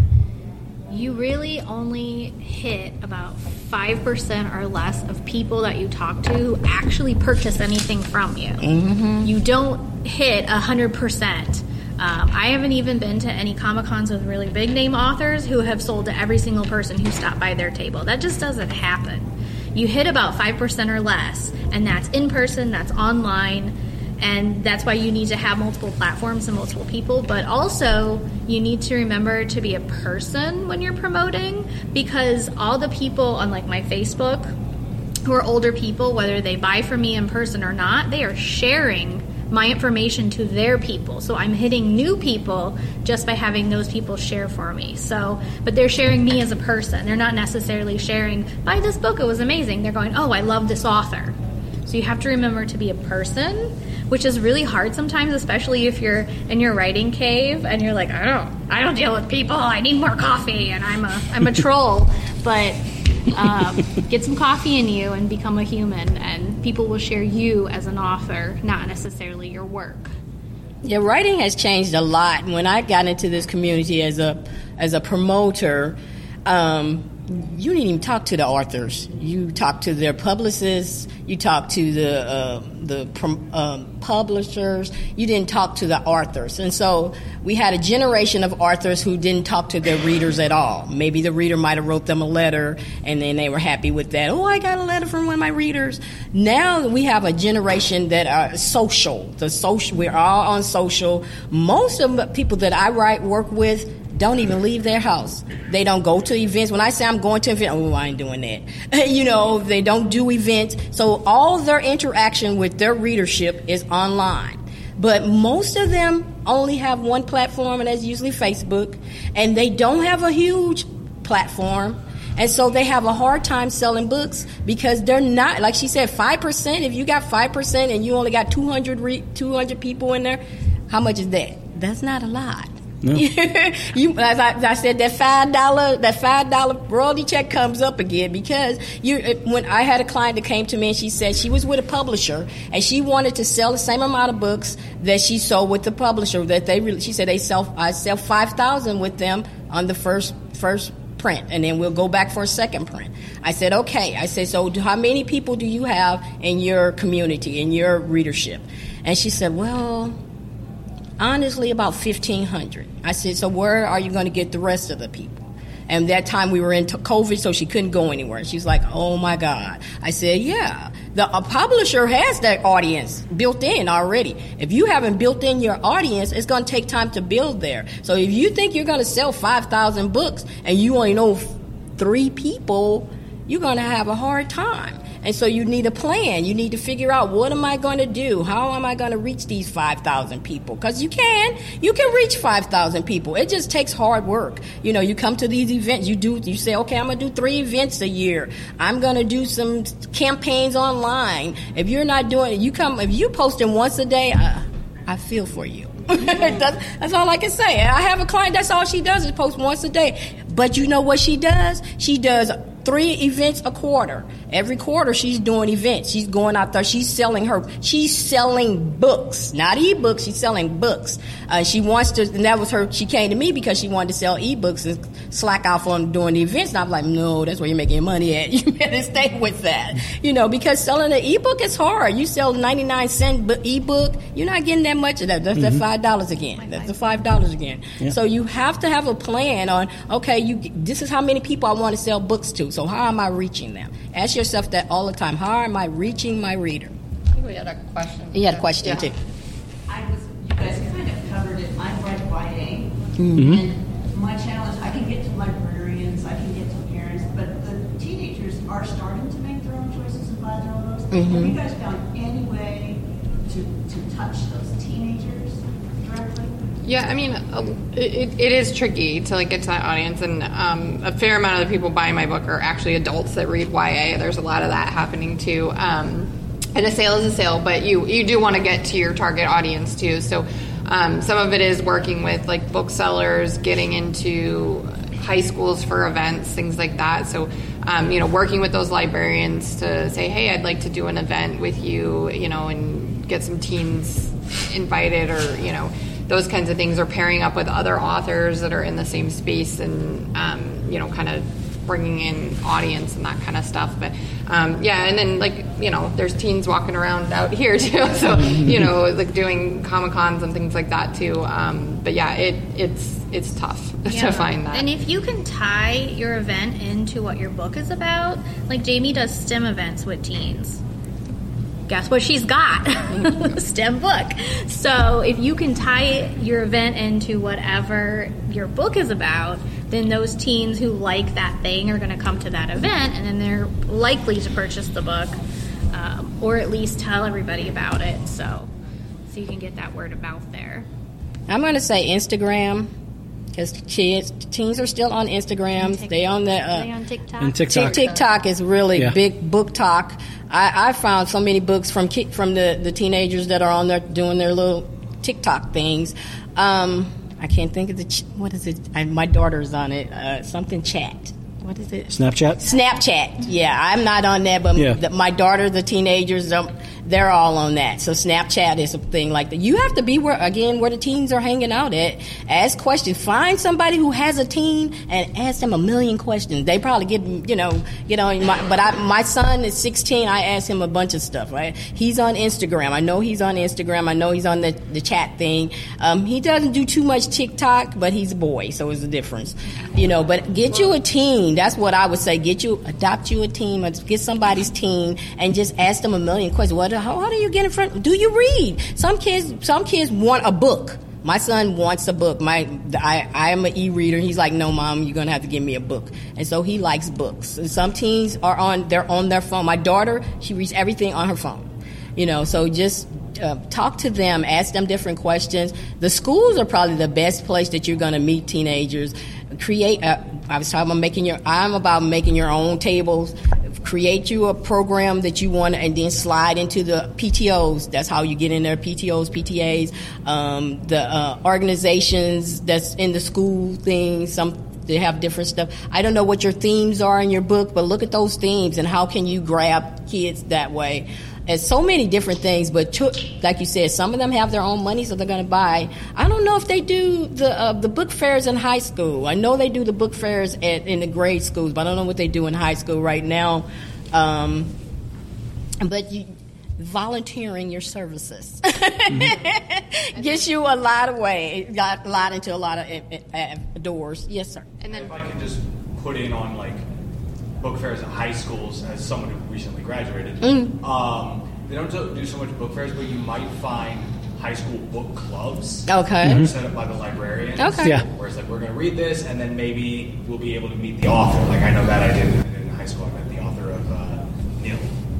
you really only hit about 5% or less of people that you talk to who actually purchase anything from you. Mm-hmm. You don't hit 100%. Um, I haven't even been to any Comic Cons with really big name authors who have sold to every single person who stopped by their table. That just doesn't happen. You hit about 5% or less, and that's in person, that's online, and that's why you need to have multiple platforms and multiple people. But also, you need to remember to be a person when you're promoting because all the people on like my Facebook who are older people, whether they buy from me in person or not, they are sharing my information to their people. So I'm hitting new people just by having those people share for me. So, but they're sharing me as a person. They're not necessarily sharing, buy this book, it was amazing. They're going, oh, I love this author. So you have to remember to be a person, which is really hard sometimes, especially if you're in your writing cave and you're like, I don't, I don't deal with people. I need more coffee, and I'm a, I'm a troll. But um, get some coffee in you and become a human, and people will share you as an author, not necessarily your work. Yeah, writing has changed a lot. When I got into this community as a as a promoter, um, you didn't even talk to the authors. You talked to their publicists. You talked to the uh, the um, publishers. You didn't talk to the authors. And so we had a generation of authors who didn't talk to their readers at all. Maybe the reader might have wrote them a letter, and then they were happy with that. Oh, I got a letter from one of my readers. Now we have a generation that are social. The social. We're all on social. Most of the people that I write work with don't even leave their house. They don't go to events. When I say I'm going to event, oh, I ain't doing that. you know, they don't do events. So all their interaction with their readership is online. But most of them only have one platform, and that's usually Facebook. And they don't have a huge platform. And so they have a hard time selling books because they're not, like she said, 5%. If you got 5% and you only got 200, re- 200 people in there, how much is that? That's not a lot. No. you, as I, as I, said, that five dollar, that five dollar royalty check comes up again because you. Uh, when I had a client that came to me and she said she was with a publisher and she wanted to sell the same amount of books that she sold with the publisher. That they, she said they sell, I sell five thousand with them on the first first print, and then we'll go back for a second print. I said, okay. I said, so how many people do you have in your community, in your readership? And she said, well honestly about 1500 i said so where are you going to get the rest of the people? And that time we were in covid so she couldn't go anywhere. She's like oh my god. I said yeah. The publisher has that audience built in already. If you haven't built in your audience it's going to take time to build there. So if you think you're going to sell 5000 books and you only know three people you're going to have a hard time and so you need a plan. You need to figure out what am I going to do? How am I going to reach these 5,000 people? Because you can. You can reach 5,000 people. It just takes hard work. You know, you come to these events, you do, you say, okay, I'm going to do three events a year. I'm going to do some campaigns online. If you're not doing it, you come, if you posting once a day, uh, I feel for you. that's, that's all I can say. I have a client, that's all she does is post once a day. But you know what she does? She does three events a quarter. Every quarter, she's doing events. She's going out there. She's selling her. She's selling books, not ebooks. She's selling books. Uh, she wants to, and that was her. She came to me because she wanted to sell ebooks and slack off on doing the events. And I'm like, no, that's where you're making money at. You better stay with that, you know, because selling an ebook is hard. You sell 99 cent ebook, you're not getting that much of that. That's mm-hmm. five dollars again. That's the five dollars again. Yeah. So you have to have a plan on. Okay, you. This is how many people I want to sell books to. So how am I reaching them? Ask yourself that all the time. How am I reaching my reader? I think we had a question. You had a question yeah. too. I was. You guys kind of covered it. I'm write YA, mm-hmm. and my challenge. I can get to librarians. I can get to parents, but the teenagers are starting to make their own choices and buy their own books. Mm-hmm. Have you guys found any way to to touch those teenagers directly? Yeah, I mean, it, it is tricky to like get to that audience, and um, a fair amount of the people buying my book are actually adults that read YA. There's a lot of that happening too. Um, and a sale is a sale, but you you do want to get to your target audience too. So um, some of it is working with like booksellers, getting into high schools for events, things like that. So, um, you know, working with those librarians to say, hey, I'd like to do an event with you, you know, and get some teens invited or, you know, those kinds of things, or pairing up with other authors that are in the same space, and um, you know, kind of bringing in audience and that kind of stuff. But um, yeah, and then like you know, there's teens walking around out here too, so you know, like doing comic cons and things like that too. Um, but yeah, it it's it's tough yeah. to find that. And if you can tie your event into what your book is about, like Jamie does STEM events with teens guess what she's got? STEM book. So if you can tie your event into whatever your book is about, then those teens who like that thing are going to come to that event and then they're likely to purchase the book um, or at least tell everybody about it. So so you can get that word about there. I'm going to say Instagram because kids, teens are still on Instagram. They on the uh, They on TikTok. And TikTok. TikTok is really Yeah. big BookTok. I, I found so many books from ki- from the, the teenagers that are on there doing their little TikTok things. Um, I can't think of the ch- what is it? I, my daughter's on it. Uh, something chat. What is it? Snapchat. Snapchat. Yeah, I'm not on that, but Yeah. the, my daughter, the teenagers, um, they're all on that. So Snapchat is a thing like that. You have to be where again where the teens are hanging out at. Ask questions. Find somebody who has a teen and ask them a million questions. They probably get you know get on. My, but I, my son is 16. I ask him a bunch of stuff. Right? He's on Instagram. I know he's on Instagram. I know he's on the the chat thing. Um, he doesn't do too much TikTok, but he's a boy, so it's a difference. You know. But get you a teen. That's what I would say. Get you adopt you a or Get somebody's teen and just ask them a million questions. What? How, how do you get in front? Do you read? Some kids. Some kids want a book. My son wants a book. My I, I am an e-reader. He's like, no, mom, you're gonna have to give me a book. And so he likes books. And some teens are on they're on their phone. My daughter, she reads everything on her phone. You know, so just uh, talk to them, ask them different questions. The schools are probably the best place that you're going to meet teenagers. Create. Uh, I was talking about making your. I'm about making your own tables. Create you a program that you want, and then slide into the PTOS. That's how you get in there. PTOS, PTAs, um, the uh, organizations that's in the school things. Some they have different stuff. I don't know what your themes are in your book, but look at those themes and how can you grab kids that way. And so many different things, but to, like you said, some of them have their own money, so they're going to buy. I don't know if they do the uh, the book fairs in high school. I know they do the book fairs at, in the grade schools, but I don't know what they do in high school right now. Um, but you, volunteering your services gets you a lot of way, got a lot into a lot of uh, uh, doors. Yes, sir. And then If I can just put in on like book fairs at high schools as someone who recently graduated, Mm. um, they don't do do so much book fairs, but you might find high school book clubs Okay. that are Mhm. set up by the librarians. Okay. Yeah. Where it's like we're going to read this, and then maybe we'll be able to meet the author. Like I know that I did in high school. I met the author of uh, Neil.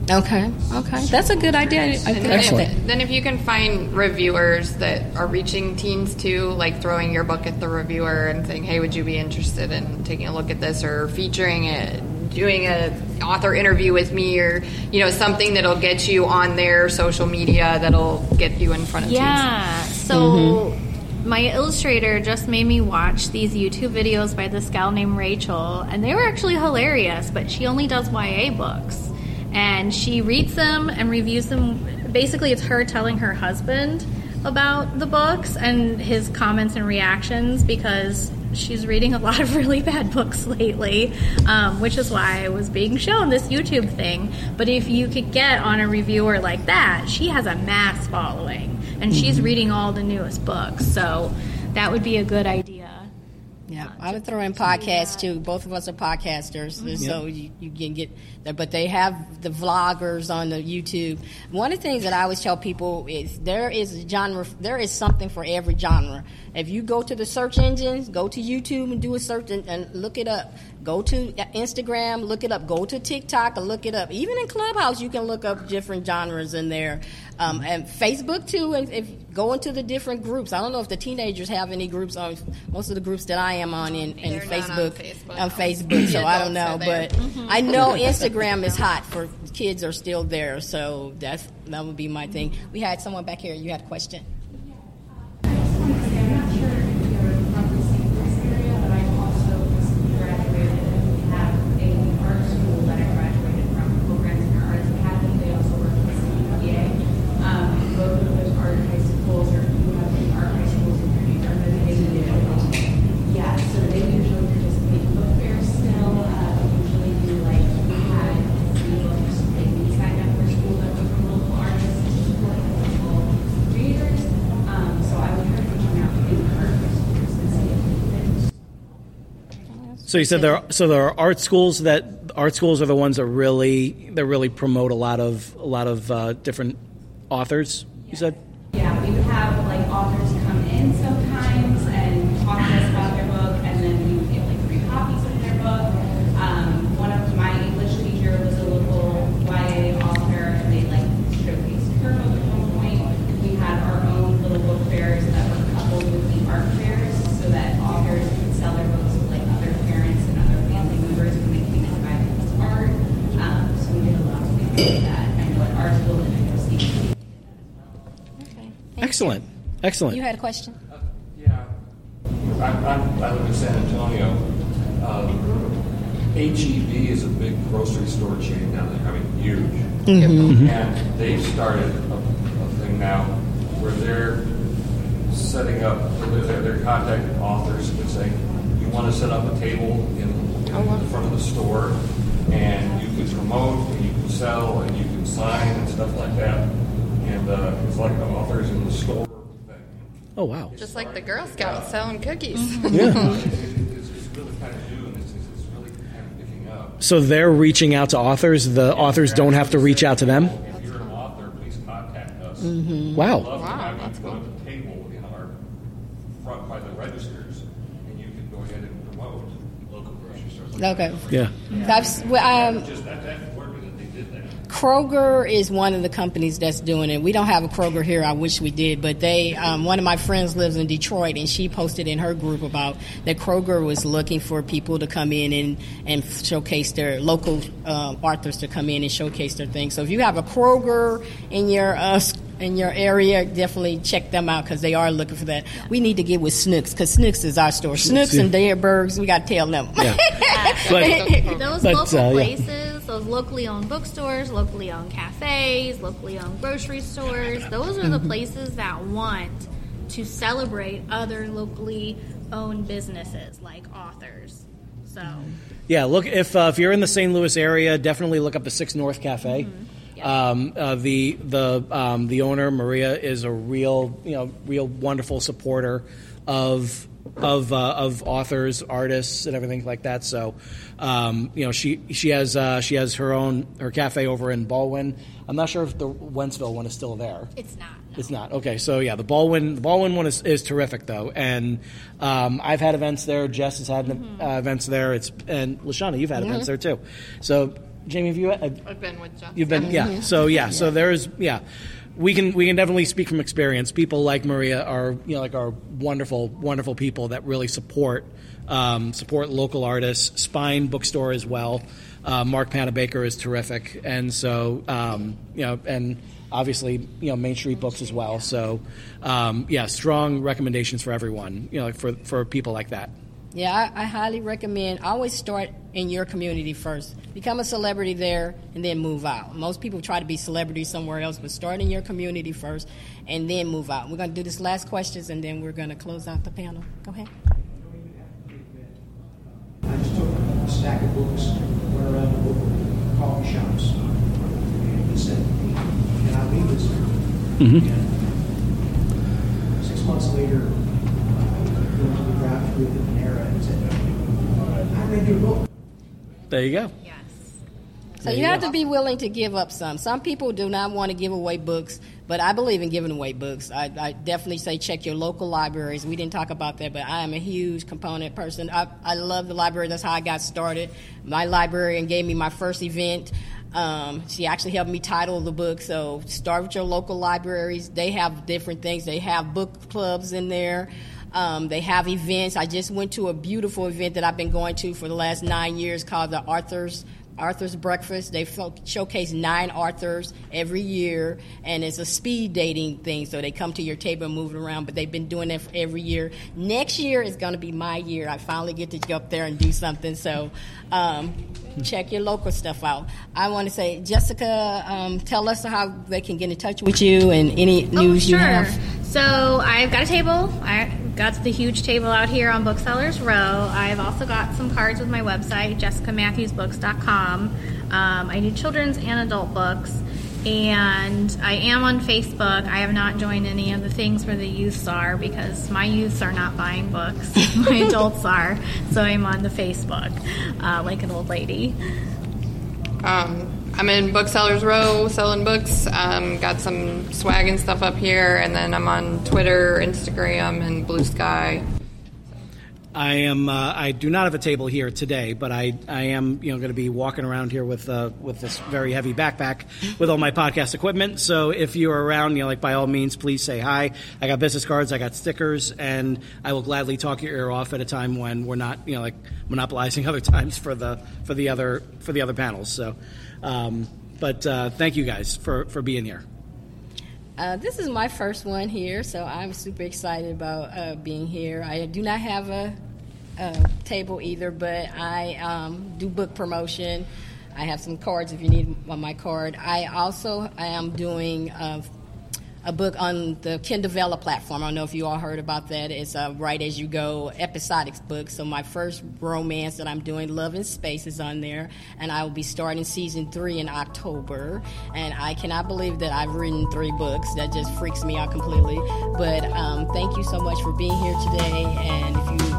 Okay. Okay. That's a good idea. I think then if, then if you can find reviewers that are reaching teens too, like throwing your book at the reviewer and saying, "Hey, would you be interested in taking a look at this or featuring it, doing a author interview with me, or you know something that'll get you on their social media that'll get you in front of Yeah. So mm-hmm. my illustrator just made me watch these YouTube videos by this gal named Rachel, and they were actually hilarious. But she only does YA books, and she reads them and reviews them. Basically, it's her telling her husband about the books and his comments and reactions because she's reading a lot of really bad books lately, um, which is why I was being shown this YouTube thing. But if you could get on a reviewer like that, she has a mass following and she's Mhm. reading all the newest books. So that would be a good idea. Yeah, I would throw in podcasts too. Both of us are podcasters, Mhm. so you, you can get there. But they have the vloggers on the YouTube. One of the things that I always tell people is there is a genre, there is something for every genre. If you go to the search engines, go to YouTube and do a search and, and look it up. Go to Instagram, look it up. Go to TikTok look it up. Even in Clubhouse, you can look up different genres in there. Um, and Facebook too. And if go into the different groups, I don't know if the teenagers have any groups on. Most of the groups that I am on in, in They're not on Facebook, Facebook. on Facebook, so I don't know. adults are there. But Mhm. I know Instagram is hot for kids are still there, so that's that would be my thing. We had someone back here. You had a question. So you said there. Are, so there are art schools that art schools are the ones that really that really promote a lot of a lot of uh, different authors. You said. Yeah, we would have like authors come in sometimes and talk to us about their book, and then we would get like free copies of their book. Um, one of my English teacher was a local YA author, and they like showcased her book at one point. We had our doing that. I know at Arts Guild and I know Steve. Excellent. Excellent. You had a question? Yeah. I, I'm, I live in San Antonio. Um, HEB is a big grocery store chain down there. I mean, huge. Mhm. And they've started a, a thing now where they're setting up, they're, they're contacting authors and saying, you want to set up a table in, in the front of the store, and you can promote, and you can sell, and you can sign and stuff like that. And uh, it's like the authors in the store. Oh wow. Just like the Girl Scouts selling cookies. Yeah. It's, it's really kind of new, and it's, it's it's really kind of picking up. So they're reaching out to authors. The authors don't have to reach out to them. If you're an author, please contact us. Mhm. We'd Wow. love to have you put up a table in our front by the registers, and you can go ahead and promote local grocery stores. Okay. Yeah. That's well, um, Just that, that's important that they did that. Kroger is one of the companies that's doing it. We don't have a Kroger here. I wish we did, but they. Um, one of my friends lives in Detroit, and she posted in her group about that Kroger was looking for people to come in and and showcase their local um, authors to come in and showcase their things. So if you have a Kroger in your uh, in your area, definitely check them out because they are looking for that. We need to get with Schnucks because Schnucks is our store. Schnucks and Dierbergs, we got to tell them. those But, local uh, yeah. places, those locally owned bookstores, locally owned cafes, locally owned grocery stores, those are the Mm-hmm. places that want to celebrate other locally owned businesses like authors. So, Yeah, look if uh, if you're in the St. Louis area, definitely look up the Six North Cafe. Um, uh, the the um, the owner Maria is a real you know real wonderful supporter of of uh, of authors, artists, and everything like that. So, um, you know, she she has uh, she has her own her cafe over in Ballwin. I'm not sure if the Wentzville one is still there. it's not. It's not okay. So yeah, the Ballwin the Ballwin one is, is terrific though, and um, I've had events there. Jess has had Mm-hmm. uh, events there. It's and LaShaunda, you've had events Mhm. there too. So Jamie, have you? Uh, I've been with Jeff. you've been yeah. Mhm. So yeah. So there's yeah. We can we can definitely speak from experience. People like Maria are you know like are wonderful wonderful people that really support um, support local artists. Spine Bookstore as well. Uh, Mark Panabaker is terrific, and so um, you know and obviously you know Main Street Books as well. So um, yeah, strong recommendations for everyone. You know for for people like that. Yeah, I, I highly recommend. Always start in your community first. Become a celebrity there, and then move out. Most people try to be celebrities somewhere else, but start in your community first, and then move out. We're going to do this last questions, and then we're going to close out the panel. Go ahead. I just took a stack of books, went around the book coffee shops, and he said, "Can I leave this?" Mhm. And Six months later, I went to the draft group at Panera and said, "I read your book." There you go. Yes. So There you you have go. to be willing to give up some. Some people do not want to give away books, but I believe in giving away books. I, I definitely say check your local libraries. We didn't talk about that, but I am a huge component person. I, I love the library. That's how I got started. My librarian gave me my first event. Um, she actually helped me title the book. So start with your local libraries. They have different things. They have book clubs in there. Um, they have events. I just went to a beautiful event that I've been going to for the last nine years called the Arthur's Arthur's Breakfast. They showcase nine authors every year, and it's a speed dating thing. So they come to your table and move it around, but they've been doing that for every year. Next year is going to be my year. I finally get to go up there and do something. So um, check your local stuff out. I want to say, Jessica, um, tell us how they can get in touch with you and any news oh, sure. you have. So I've got a table. I got the huge table out here on Booksellers Row. I've also got some cards with my website, jessicamathewsbooks.com. Um, I do children's and adult books. And I am on Facebook. I have not joined any of the things where the youths are because my youths are not buying books. my adults are. So I'm on the Facebook uh, like an old lady. Um, I'm in Booksellers Row selling books. Um, got some swag and stuff up here, and then I'm on Twitter, Instagram, and Bluesky. I am. Uh, I do not have a table here today, but I, I am, you know, going to be walking around here with uh, with this very heavy backpack with all my podcast equipment. So if you're around, you know, like by all means, please say hi. I got business cards, I got stickers, and I will gladly talk your ear off at a time when we're not, you know, like monopolizing other times for the for the other for the other panels. So. Um, but uh, thank you guys for, for being here. Uh, this is my first one here, so I'm super excited about uh, being here. I do not have a, a table either, but I um, do book promotion. I have some cards if you need my card. I also am doing uh, a book on the Kindle platform. I don't know if you all heard about that. It's a Write As You Go episodic book. So my first romance that I'm doing, Love in Space, is on there, and I will be starting season three in October. And I cannot believe that I've written three books. That just freaks me out completely. But um, thank you so much for being here today. And if you,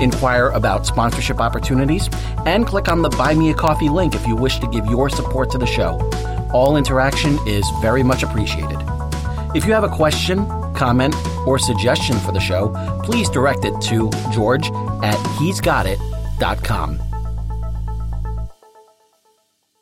inquire about sponsorship opportunities, and click on the Buy Me a Coffee link if you wish to give your support to the show. All interaction is very much appreciated. If you have a question, comment, or suggestion for the show, please direct it to george at he'sgotit.com.